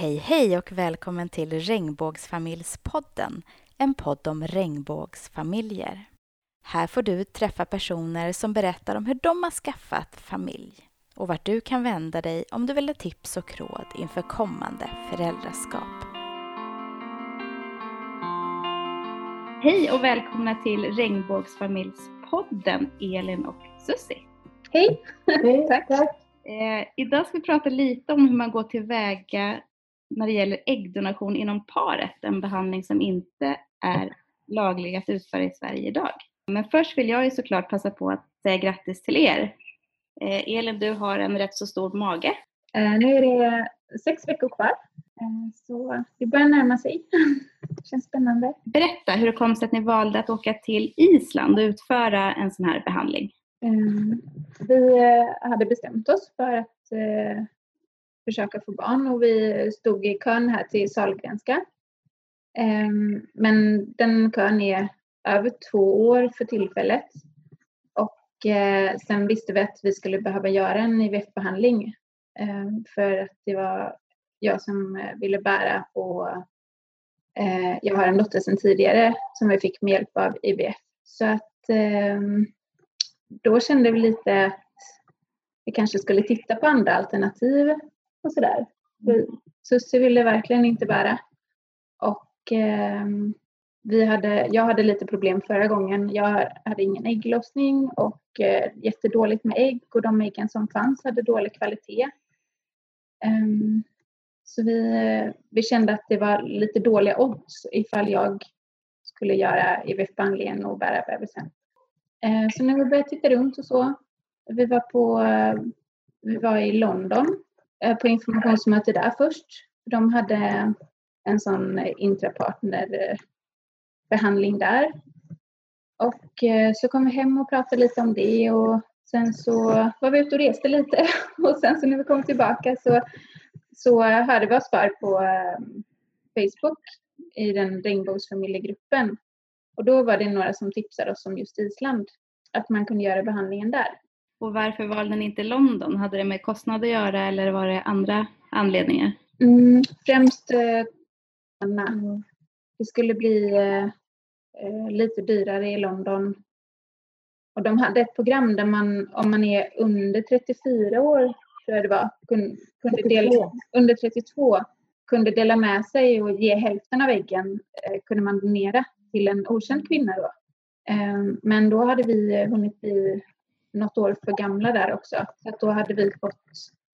Hej hej och välkommen till Regnbågsfamiljspodden, en podd om regnbågsfamiljer. Här får du träffa personer som berättar om hur de har skaffat familj och vart du kan vända dig om du vill ha tips och råd inför kommande föräldraskap. Hej och välkomna till Regnbågsfamiljspodden, Elin och Susie. Hej! Hej tack. Eh, idag ska vi prata lite om hur man går tillväga när det gäller äggdonation inom paret, en behandling som inte är laglig att utföra i Sverige idag. Men först vill jag ju såklart passa på att säga grattis till er. Eh, Elin, du har en rätt så stor mage. Eh, nu är det sex veckor kvar, eh, så det börjar närma sig. det känns spännande. Berätta hur det kom sig att ni valde att åka till Island och utföra en sån här behandling. Eh, vi eh, hade bestämt oss för att eh, försöka få barn och vi stod i kön här till Sahlgrenska. Ehm, men den kön är över två år för tillfället. Och eh, sen visste vi att vi skulle behöva göra en IVF-behandling ehm, för att det var jag som eh, ville bära och eh, jag har en dotter sedan tidigare som vi fick med hjälp av IVF. Så att ehm, då kände vi lite att vi kanske skulle titta på andra alternativ och sådär. Susie ville verkligen inte bära. Och eh, vi hade, jag hade lite problem förra gången. Jag hade ingen ägglossning och eh, jättedåligt med ägg och de äggen som fanns hade dålig kvalitet. Um, så vi, vi kände att det var lite dåliga odds ifall jag skulle göra IVF-behandlingen och bära bebisen. Uh, så när vi började titta runt och så, vi var på, vi var i London Eh, Eh, på informationsmöte där först. De hade en sån eh, intrapartnerbehandling eh, där. Och så kom vi hem och pratade lite om det och sen så var vi ute och reste lite och sen så när vi kom tillbaka så, så hörde vi oss för på Facebook i den regnbågsfamiljegruppen. Och då var det några som tipsade oss om just Island, att man kunde göra behandlingen där. Och varför valde ni inte London? Hade det med kostnad att göra eller var det andra anledningar? Mm, främst eh, mm. Det skulle bli eh, eh, lite dyrare i London. Och de hade ett program där man, om man är under 34 år, tror jag det var, kunde, kunde dela, under 32, kunde dela med sig och ge hälften av äggen, eh, kunde man donera till en okänd kvinna då. Eh, men då hade vi hunnit bli något år för gamla där också. Så att då hade vi fått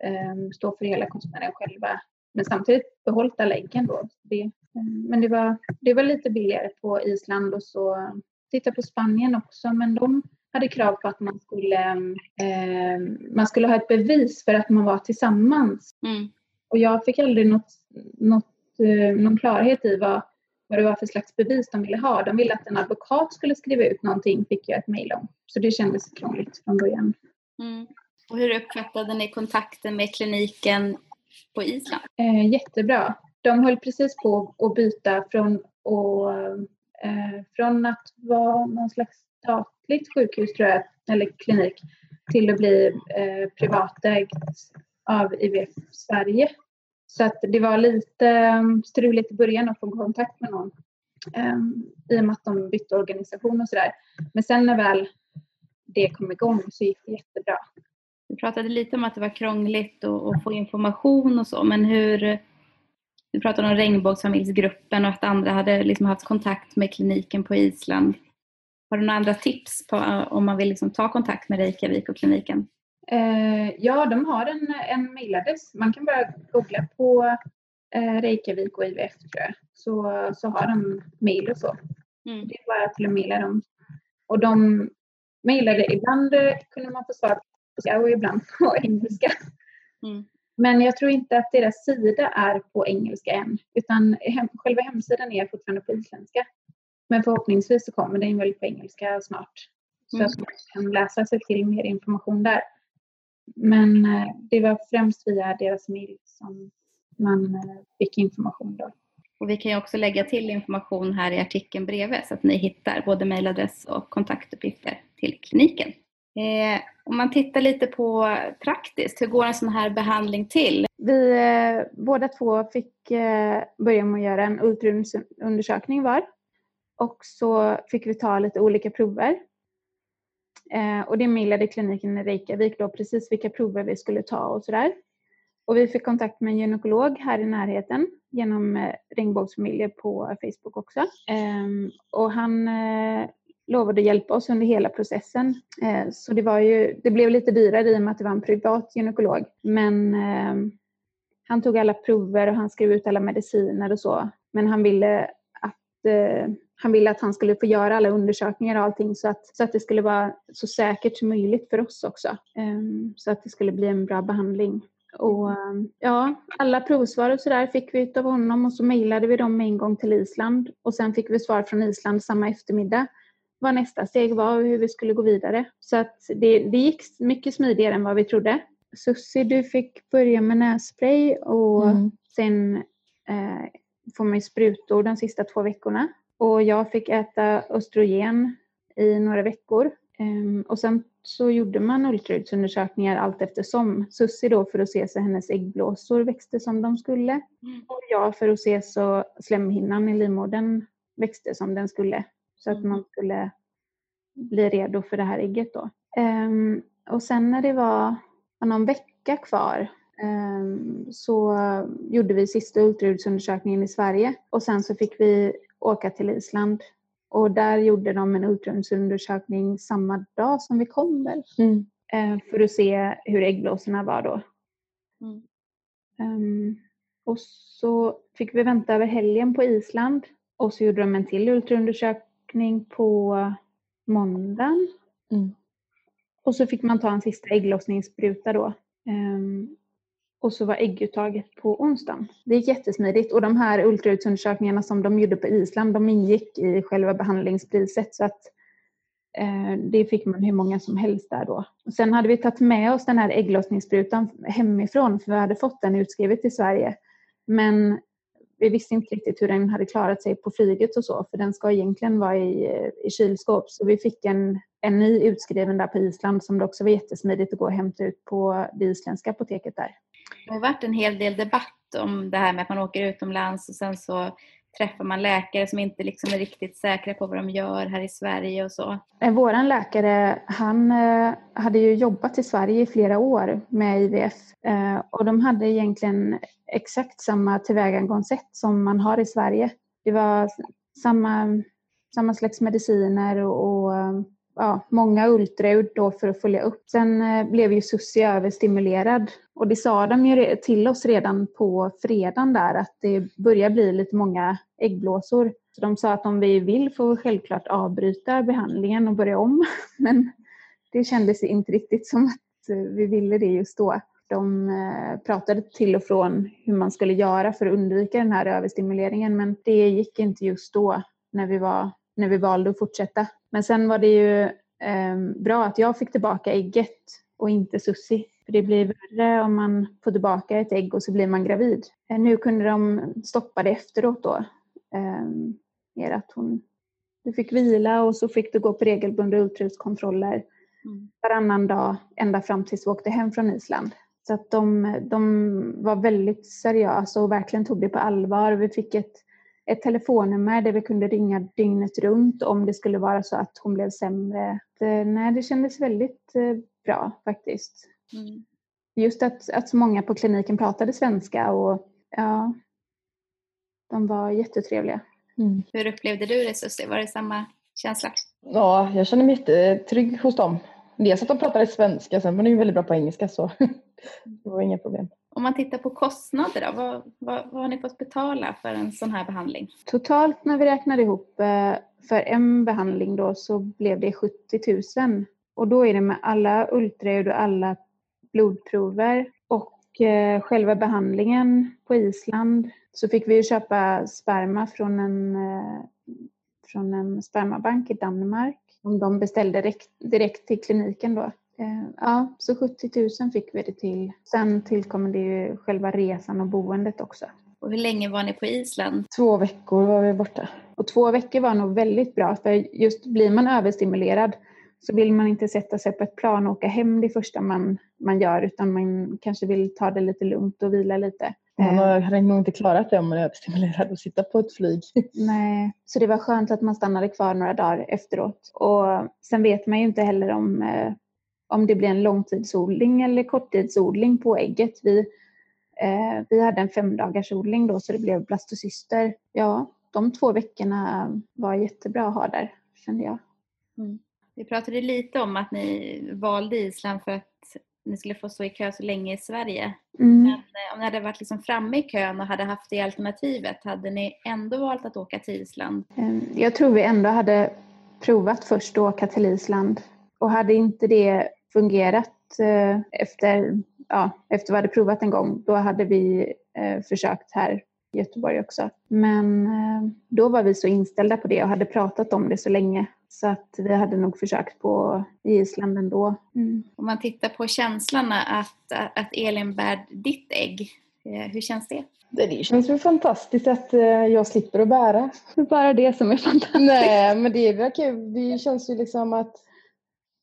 eh, stå för hela kostnaden själva. Men samtidigt behållit alla äggen då. Det, eh, men det var, det var lite billigare på Island och så titta på Spanien också. Men de hade krav på att man skulle, eh, man skulle ha ett bevis för att man var tillsammans. Mm. Och jag fick aldrig något, något, eh, någon klarhet i vad, vad det var för slags bevis de ville ha. De ville att en advokat skulle skriva ut någonting, fick jag ett mejl om. Så det kändes krångligt från början. Mm. Och hur uppfattade ni kontakten med kliniken på Island? Eh, jättebra. De höll precis på att byta från, och, eh, från att vara någon slags statligt sjukhus, tror jag, eller klinik, till att bli eh, privatägt av IVF Sverige. Så att det var lite ehm, struligt i början att få kontakt med någon ehm, i och med att de bytte organisation och sådär. Men sen när väl det kom igång så gick det jättebra. Du pratade lite om att det var krångligt att få information och så, men hur du pratade om regnbågsfamiljsgruppen och att andra hade liksom haft kontakt med kliniken på Island. Har du några andra tips på om man vill liksom ta kontakt med Reykjavik och kliniken? Eh, ja, de har en, en mailadress. Man kan bara googla på eh, Reykjavik och IVF tror jag. Så, så har de mail och så. Mm. Det är bara till att mejla dem. Och de mejlade, ibland kunde man få svar på svenska och ibland på engelska. Mm. Men jag tror inte att deras sida är på engelska än, utan hem, själva hemsidan är fortfarande på isländska. Men förhoppningsvis så kommer den väl på engelska snart. Så mm. att man kan läsa sig till mer information där. Men eh, det var främst via deras mail som man eh, fick information då. Och vi kan ju också lägga till information här i artikeln bredvid så att ni hittar både mejladress och kontaktuppgifter till kliniken. Eh, om man tittar lite på praktiskt, hur går en sån här behandling till? Vi eh, båda två fick eh, börja med att göra en ultraljudsundersökning var. Och så fick vi ta lite olika prover. Eh, och det mejlade kliniken i Reykjavik då precis vilka prover vi skulle ta och sådär. Och vi fick kontakt med en gynekolog här i närheten genom eh, Regnbågsfamiljer på Facebook också. Ehm, och han eh, lovade att hjälpa oss under hela processen. Eh, så det, var ju, det blev lite dyrare i och med att det var en privat gynekolog. Men ehm, han tog alla prover och han skrev ut alla mediciner och så. Men han ville att eh, han ville att han skulle få göra alla undersökningar och allting så att, så att det skulle vara så säkert som möjligt för oss också. Ehm, så att det skulle bli en bra behandling. Och ja, alla provsvar och sådär fick vi av honom och så mejlade vi dem en gång till Island och sen fick vi svar från Island samma eftermiddag vad nästa steg var och hur vi skulle gå vidare. Så att det, det gick mycket smidigare än vad vi trodde. Sussi, du fick börja med nässpray och mm. sen eh, får man sprutor de sista två veckorna. Och jag fick äta östrogen i några veckor. Um, och sen så gjorde man ultraljudsundersökningar allt eftersom. Sussi då för att se så hennes äggblåsor växte som de skulle. Mm. Och jag för att se så slemhinnan i livmodern växte som den skulle. Så att mm. man skulle bli redo för det här ägget då. Um, och sen när det var någon vecka kvar um, så gjorde vi sista ultraljudsundersökningen i Sverige och sen så fick vi åka till Island och där gjorde de en ultraljudsundersökning samma dag som vi kom väl. Mm. Eh, för att se hur äggblåsorna var då. Mm. Um, och så fick vi vänta över helgen på Island och så gjorde de en till ultraundersökning på måndagen. Mm. Och så fick man ta en sista ägglossningsspruta då. Um, och så var ägguttaget på onsdagen. Det gick jättesmidigt och de här ultraljudsundersökningarna som de gjorde på Island de ingick i själva behandlingspriset så att eh, det fick man hur många som helst där då. Och sen hade vi tagit med oss den här ägglossningssprutan hemifrån för vi hade fått den utskrivet i Sverige. Men vi visste inte riktigt hur den hade klarat sig på flyget och så för den ska egentligen vara i, i kylskåp. Så vi fick en, en ny utskriven där på Island som det också var jättesmidigt att gå och hämta ut på det isländska apoteket där. Det har varit en hel del debatt om det här med att man åker utomlands och sen så träffar man läkare som inte liksom är riktigt säkra på vad de gör här i Sverige och så. Eh, våran Vår läkare han eh, hade ju jobbat i Sverige i flera år med IVF eh, och de hade egentligen exakt samma tillvägagångssätt som man har i Sverige. Det var samma, samma slags mediciner och, ja, många ultraljud då för att följa upp. Sen eh, blev ju Sussi överstimulerad och det sa de ju till oss redan på fredagen där att det börjar bli lite många äggblåsor. Så de sa att om vi vill får vi självklart avbryta behandlingen och börja om. Men det kändes inte riktigt som att eh, vi ville det just då. De eh, pratade till och från hur man skulle göra för att undvika den här överstimuleringen men det gick inte just då när vi, var, när vi valde att fortsätta. Men sen var det ju eh, bra att jag fick tillbaka ägget och inte Sussi. För det blir värre om man får tillbaka ett ägg och så blir man gravid. Eh, nu kunde de stoppa det efteråt då. Eh, att hon, du fick vila och så fick du gå på regelbundna ultraljudskontroller mm. varannan dag ända fram tills vi åkte hem från Island. Så att de, de var väldigt seriösa och verkligen tog det på allvar. Vi fick ett, ett telefonnummer där vi kunde ringa dygnet runt om det skulle vara så att hon blev sämre. Det, nej, det kändes väldigt eh, bra faktiskt. Mm. Just att, att så många på kliniken pratade svenska och ja, de var jättetrevliga. Mm. Hur upplevde du det Susie? Var det samma känsla? Ja, jag kände mig jättetrygg hos dem. Dels att de pratade svenska, sen var de ju väldigt bra på engelska så det var inga problem. Om man tittar på kostnader då, vad, vad, vad, har ni fått betala för en sån här behandling? Totalt när vi räknade ihop eh, för en behandling då så blev det 70 000 och då är det med alla ultraljud och alla blodprover och eh, själva behandlingen på Island så fick vi köpa sperma från en, eh, från en spermabank i Danmark. De beställde direkt, direkt till kliniken då. Eh, ja, så 70 000 fick vi det till. Sen tillkommer det ju själva resan och boendet också. Och hur länge var ni på Island? Två veckor var vi borta. Och två veckor var nog väldigt bra för just blir man överstimulerad så vill man inte sätta sig på ett plan och åka hem det första man, man gör utan man kanske vill ta det lite lugnt och vila lite. Man Eh, hade nog inte klarat det om man är överstimulerad att sitta på ett flyg. Nej, så det var skönt att man stannade kvar några dagar efteråt. Och sen vet man ju inte heller om, eh, om det blir en långtidsodling eller korttidsodling på ägget. Vi, eh, vi hade en femdagarsodling då så det blev blastocyster. Ja, de två veckorna var jättebra att ha där kände jag. Vi pratade lite om att ni valde Island för att ni skulle få stå i kö så länge i Sverige. Mm. Men eh, om ni hade varit liksom framme i kön och hade haft det alternativet, hade ni ändå valt att åka till Island? Eh, Jag tror vi ändå hade provat först att åka till Island och hade inte det fungerat eh, efter, ja, efter vi hade provat en gång, då hade vi eh, försökt här i Göteborg också. Men eh, då var vi så inställda på det och hade pratat om det så länge så att vi hade nog försökt på i Island ändå. Mm. Om man tittar på känslan att, att Elin bär ditt ägg, hur känns det? Det det känns ju fantastiskt att jag slipper att bära. Det är bara det som är fantastiskt. Nej, men det är kul. Det känns ju liksom att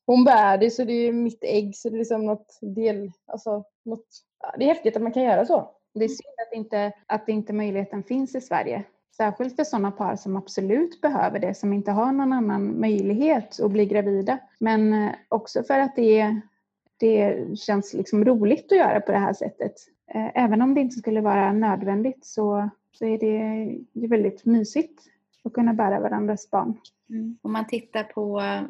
hon bär det så det är mitt ägg så det är liksom något del, alltså något, ja, det är häftigt att man kan göra så. Det är synd att inte, att inte möjligheten finns i Sverige. Särskilt för sådana par som absolut behöver det, som inte har någon annan möjlighet att bli gravida. Men eh, också för att det, det känns liksom roligt att göra på det här sättet. Eh, Även om det inte skulle vara nödvändigt så, så är det, väldigt mysigt att kunna bära varandras barn. Om man tittar på eh,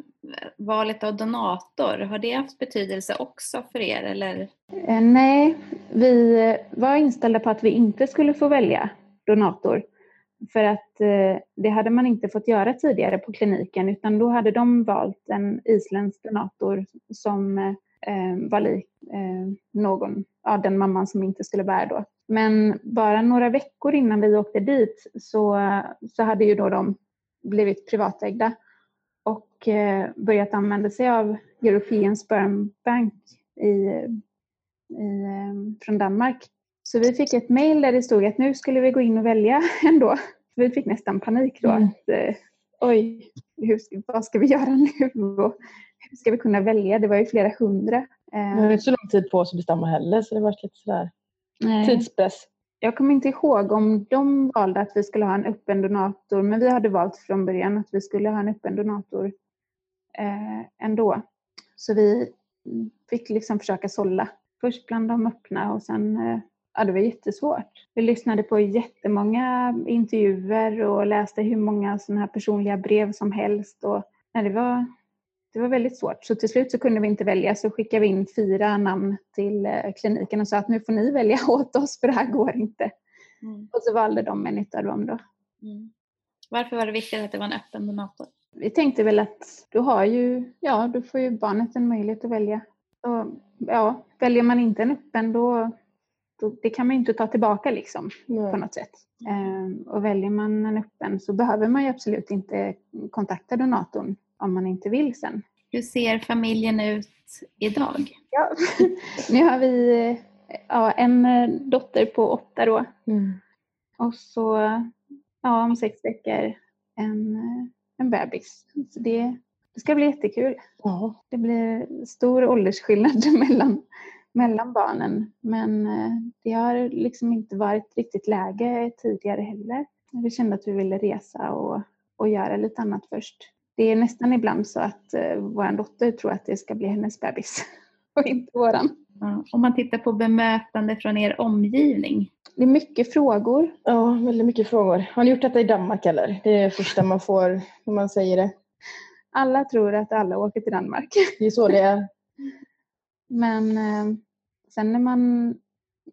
valet av donator, har det haft betydelse också för er? Eller? Eh, Nej, vi eh, var inställda på att vi inte skulle få välja donator. För att eh, det hade man inte fått göra tidigare på kliniken utan då hade de valt en isländsk donator som eh, var lik eh, någon, ja den mamman som inte skulle bära då. Men bara några veckor innan vi åkte dit så, så hade ju då de blivit privatägda och eh, börjat använda sig av European Sperm Bank i, i, eh, från Danmark. Så vi fick ett mejl där det stod att nu skulle vi gå in och välja ändå. Vi fick nästan panik då. Mm. Att, eh, oj, hur, vad ska vi göra nu? Och ska vi kunna välja? Det var ju flera hundra. Vi har inte så lång tid på oss att bestämma heller så det varit lite sådär nej. tidspress. Jag kommer inte ihåg om de valde att vi skulle ha en öppen donator, men vi hade valt från början att vi skulle ha en öppen donator eh, ändå. Så vi fick liksom försöka sålla. Först bland de öppna och sen, eh, ja det var jättesvårt. Vi lyssnade på jättemånga intervjuer och läste hur många sådana här personliga brev som helst. Och, nej, det, var, det var väldigt svårt. Så till slut så kunde vi inte välja så skickade vi in fyra namn till eh, kliniken och sa att nu får ni välja åt oss för det här går inte. Och så valde de en utav dem då. Mm. Varför var det viktigt att det var en öppen donator? Vi tänkte väl att du har ju, ja, då får ju barnet en möjlighet att välja. Och, ja, väljer man inte en öppen då, då det kan man ju inte ta tillbaka liksom på Nej. något sätt. Ehm, och väljer man en öppen så behöver man ju absolut inte kontakta donatorn om man inte vill sen. Hur ser familjen ut idag? Ja. nu har vi ja, en eh, dotter på åtta då Mm. och så ja, om sex veckor en, eh, en bebis. Så det, det ska bli jättekul. Ja. Det blir stor åldersskillnad mellan, mellan barnen. Men eh, det har liksom inte varit riktigt läge tidigare heller. Vi kände att vi ville resa och, och göra lite annat först. Det är nästan ibland så att eh, vår dotter tror att det ska bli hennes bebis och inte våran. Ja, Om man tittar på bemötande från er omgivning. Det är mycket frågor. ja, väldigt mycket frågor. Har ni gjort detta i Danmark eller? Det är det första man får när man säger det. Alla tror att alla åker till Danmark. Det är så det är. Men eh, sen när man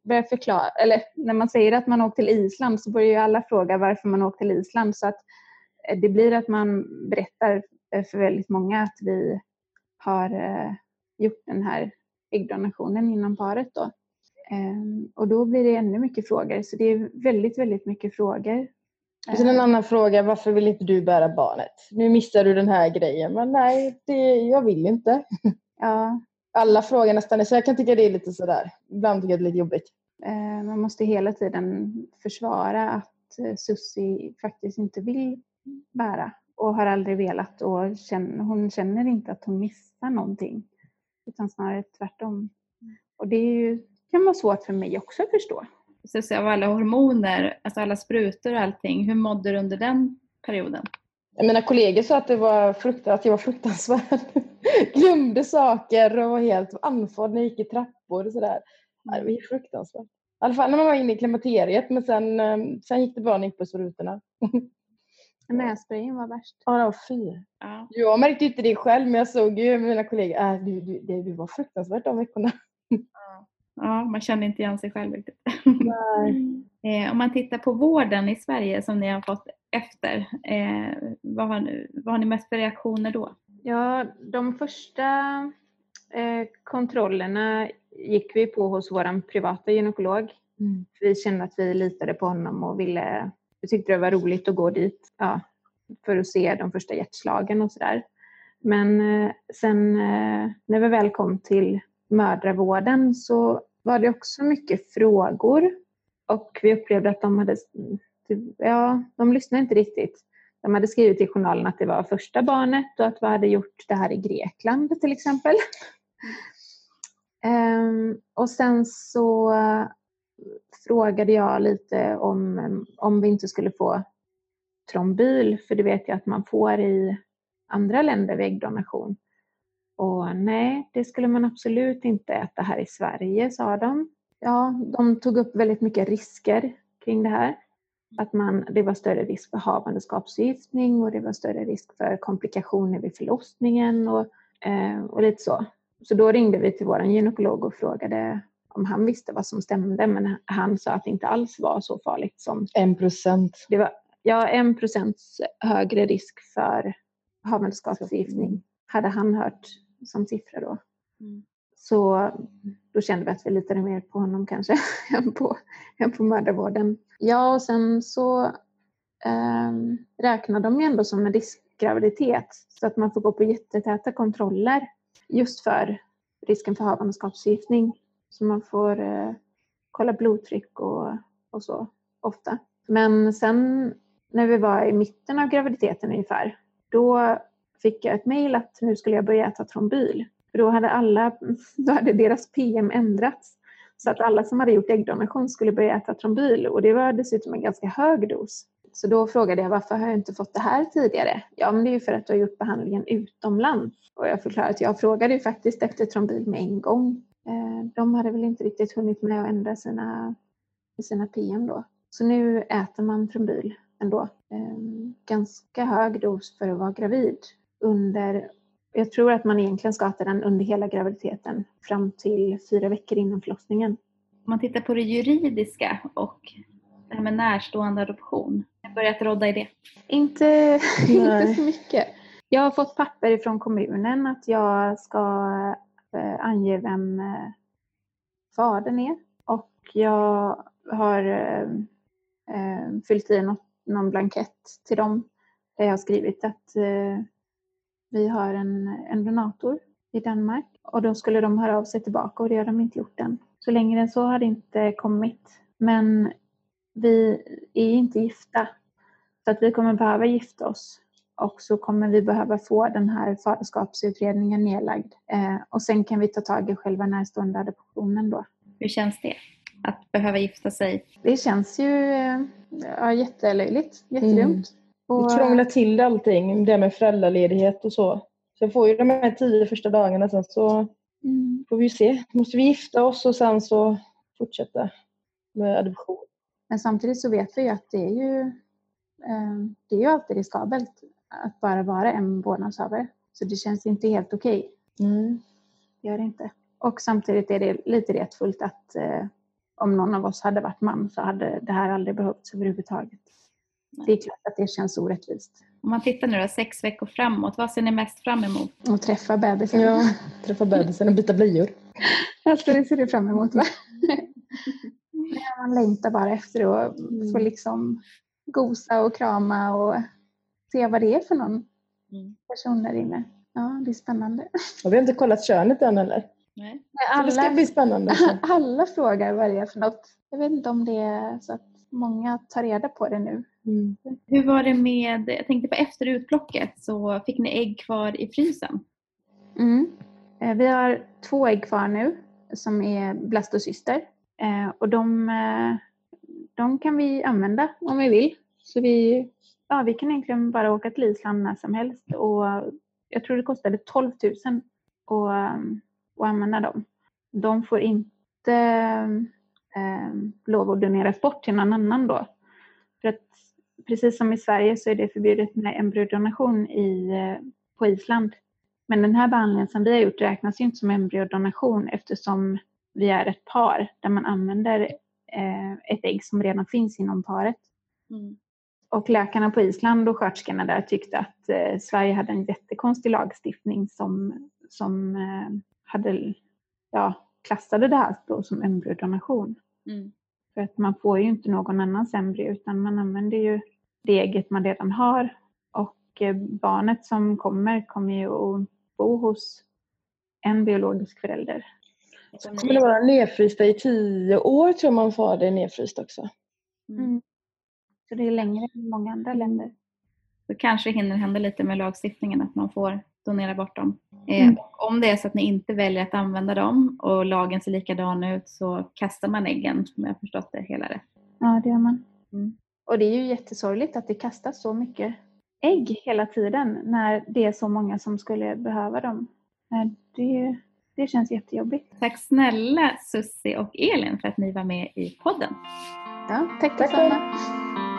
börjar förklara, eller när man säger att man åkt till Island så börjar ju alla fråga varför man åkt till Island. Så att eh, det blir att man berättar eh, för väldigt många att vi har eh, gjort den här äggdonationen inom paret då. Ehm, och då blir det ännu mycket frågor. Så det är väldigt, väldigt mycket frågor. Och sen en annan fråga, varför vill inte du bära barnet? Nu missar du den här grejen. Men nej, det, jag vill inte. Ja, Alla frågar nästan, så jag kan tycka det är lite sådär. Ibland tycker jag det är lite jobbigt. Eh, Man måste hela tiden försvara att eh, Susie faktiskt inte vill bära. och har aldrig velat och känner, hon känner inte att hon missar någonting. Utan snarare tvärtom. Och det är ju, kan vara svårt för mig också att förstå. Så av alla hormoner, alltså alla sprutor och allting, hur mådde du under den perioden? Mina kollegor sa att, det var frukt, att jag var fruktansvärd. Glömde saker och var helt andfådd när jag gick i trappor och sådär. Det var ju fruktansvärt. I alla fall när man var inne i klimakteriet men sen, eh, sen gick det bra när jag gick på sprutorna. Nässprayen var värst. Ja, det var fy. Ja. Jag märkte inte det själv men jag såg ju mina kollegor, äh, du, du, det, du var fruktansvärt de veckorna. ja, man känner inte igen sig själv riktigt. Nej. Eh, om man tittar på vården i Sverige som ni har fått efter, eh, vad, har, ni- vad har ni mest för reaktioner då? Ja, de första eh, kontrollerna gick vi på hos vår privata gynekolog. Mm. Vi kände att vi litade på honom och ville, vi tyckte det var roligt att gå dit ja, för att se de första hjärtslagen och sådär. Men eh, sen eh, när vi väl kom till mödravården så var det också mycket frågor och vi upplevde att de hade, mm, ja, de lyssnade inte riktigt. De hade skrivit i journalen att det var första barnet och att vi hade gjort det här i Grekland till exempel. Um, och sen så frågade jag lite om, om vi inte skulle få trombyl, för det vet jag att man får i andra länder vid äggdonation. Och nej, det skulle man absolut inte äta här i Sverige, sa de. Ja, de tog upp väldigt mycket risker kring det här. Att man, det var större risk för havandeskapsförgiftning och det var större risk för komplikationer vid förlossningen och, eh, och lite så. Så då ringde vi till vår gynekolog och frågade om han visste vad som stämde men han sa att det inte alls var så farligt som En procent. det var ja, en procents högre risk för havandeskapsförgiftning hade han hört som siffra då. Mm. Så då kände vi att vi litade mer på honom kanske än på, än på mödravården. Ja, och sen så ehm, räknar de ju ändå som en riskgraviditet så att man får gå på jättetäta kontroller just för risken för havandeskapsförgiftning. Så man får eh, kolla blodtryck och, och så ofta. Men sen när vi var i mitten av graviditeten ungefär, då fick jag ett mejl att nu skulle jag börja äta trombyl. För då hade, alla, då hade deras PM ändrats. Så att alla som hade gjort äggdonation skulle börja äta trombyl och det var dessutom en ganska hög dos. Så då frågade jag varför har jag inte fått det här tidigare? Ja, men det är ju för att du har gjort behandlingen utomlands. Och jag förklarade att jag frågade ju faktiskt efter trombyl med en gång. Eh, de hade väl inte riktigt hunnit med att ändra sina, sina PM då. Så nu äter man trombyl ändå. Ehm, ganska hög dos för att vara gravid. Under, jag tror att man egentligen ska äta den under hela graviditeten fram till fyra veckor innan förlossningen. Om man tittar på det juridiska och det här med närstående adoption, jag har börjat rodda i det. Inte, inte så mycket. Jag har fått papper från kommunen att jag ska eh, ange vem eh, fadern är. Och jag har eh, eh, fyllt i något, någon blankett till dem där jag har skrivit att eh, vi har en, en donator i Danmark. Och då skulle de höra av sig tillbaka och det har de inte gjort än. Så längre än så har det inte kommit. Men vi är inte gifta. Så att vi kommer behöva gifta oss. Och så kommer vi behöva få den här faderskapsutredningen nedlagd. Eh, och sen kan vi ta tag i själva närstående adoptionen då. Hur känns det? Att behöva gifta sig? Det känns ju eh, ja, jättelöjligt, jättedumt. Mm. Och, Vi krånglar till allting, det med föräldraledighet och så. Så jag får ju de här tio första dagarna sen så mm, får vi ju se. Måste vi gifta oss och sen så fortsätta med adoption. Men samtidigt så vet vi ju att det är ju, eh, det är ju alltid riskabelt att bara vara en vårdnadshavare. Så det känns inte helt okej. Mm. Gör det inte. Och samtidigt är det lite retfullt att eh, om någon av oss hade varit man så hade det här aldrig behövts överhuvudtaget. Det är klart att det känns orättvist. Om man tittar nu då sex veckor framåt, vad ser ni mest fram emot? Att träffa bebisen. Ja, träffa bebisen och byta blöjor. Alltså det ser du fram emot va? Man längtar bara efter att få liksom gosa och krama och se vad det är för någon Mm. person där inne. Ja, det är spännande. Och vi har inte kollat könet än heller. Nej. Så det ska bli spännande. alla frågar vad det är för något. Jag vet inte om det är så att många tar reda på det nu. Mm. Hur var det med, jag tänkte på efter utplocket så fick ni ägg kvar i frysen? Mm. Eh, Vi har två ägg kvar nu som är blastocyster. Eh, Och de, eh, de kan vi använda om vi vill. Så vi, ja, vi kan egentligen bara åka till Island när som helst. Och jag tror det kostade 12 000 att, eh, och använda dem. De får inte eh, lov att doneras bort till någon annan då. För att precis som i Sverige så är det förbjudet med embryodonation i, eh, på Island. Men den här behandlingen som vi har gjort räknas ju inte som embryodonation eftersom vi är ett par där man använder eh, ett ägg som redan finns inom paret. Och läkarna på Island och sköterskorna där tyckte att eh, Sverige hade en jättekonstig lagstiftning som, som eh, hade, ja, klassade det här då som embryodonation. Mm. För att man får ju inte någon annans embryo utan man använder ju det ägget man redan har. Och eh, barnet som kommer kommer ju att bo hos en biologisk förälder. Kommer det vara nedfrysta i tio år tror man får det nedfryst också. Mm. Så det är längre än många andra länder. Så kanske hinner hända lite med lagstiftningen att man får donera bort dem. Eh, Mm. och om det är så att ni inte väljer att använda dem och lagen ser likadan ut så kastar man äggen om jag förstått det hela rätt. Ja, det gör man. Mm. Och det är ju jättesorgligt att det kastas så mycket ägg hela tiden när det är så många som skulle behöva dem. Eh, Det, det känns jättejobbigt. Tack snälla Sussi och Elin för att ni var med i podden. Ja, tack detsamma.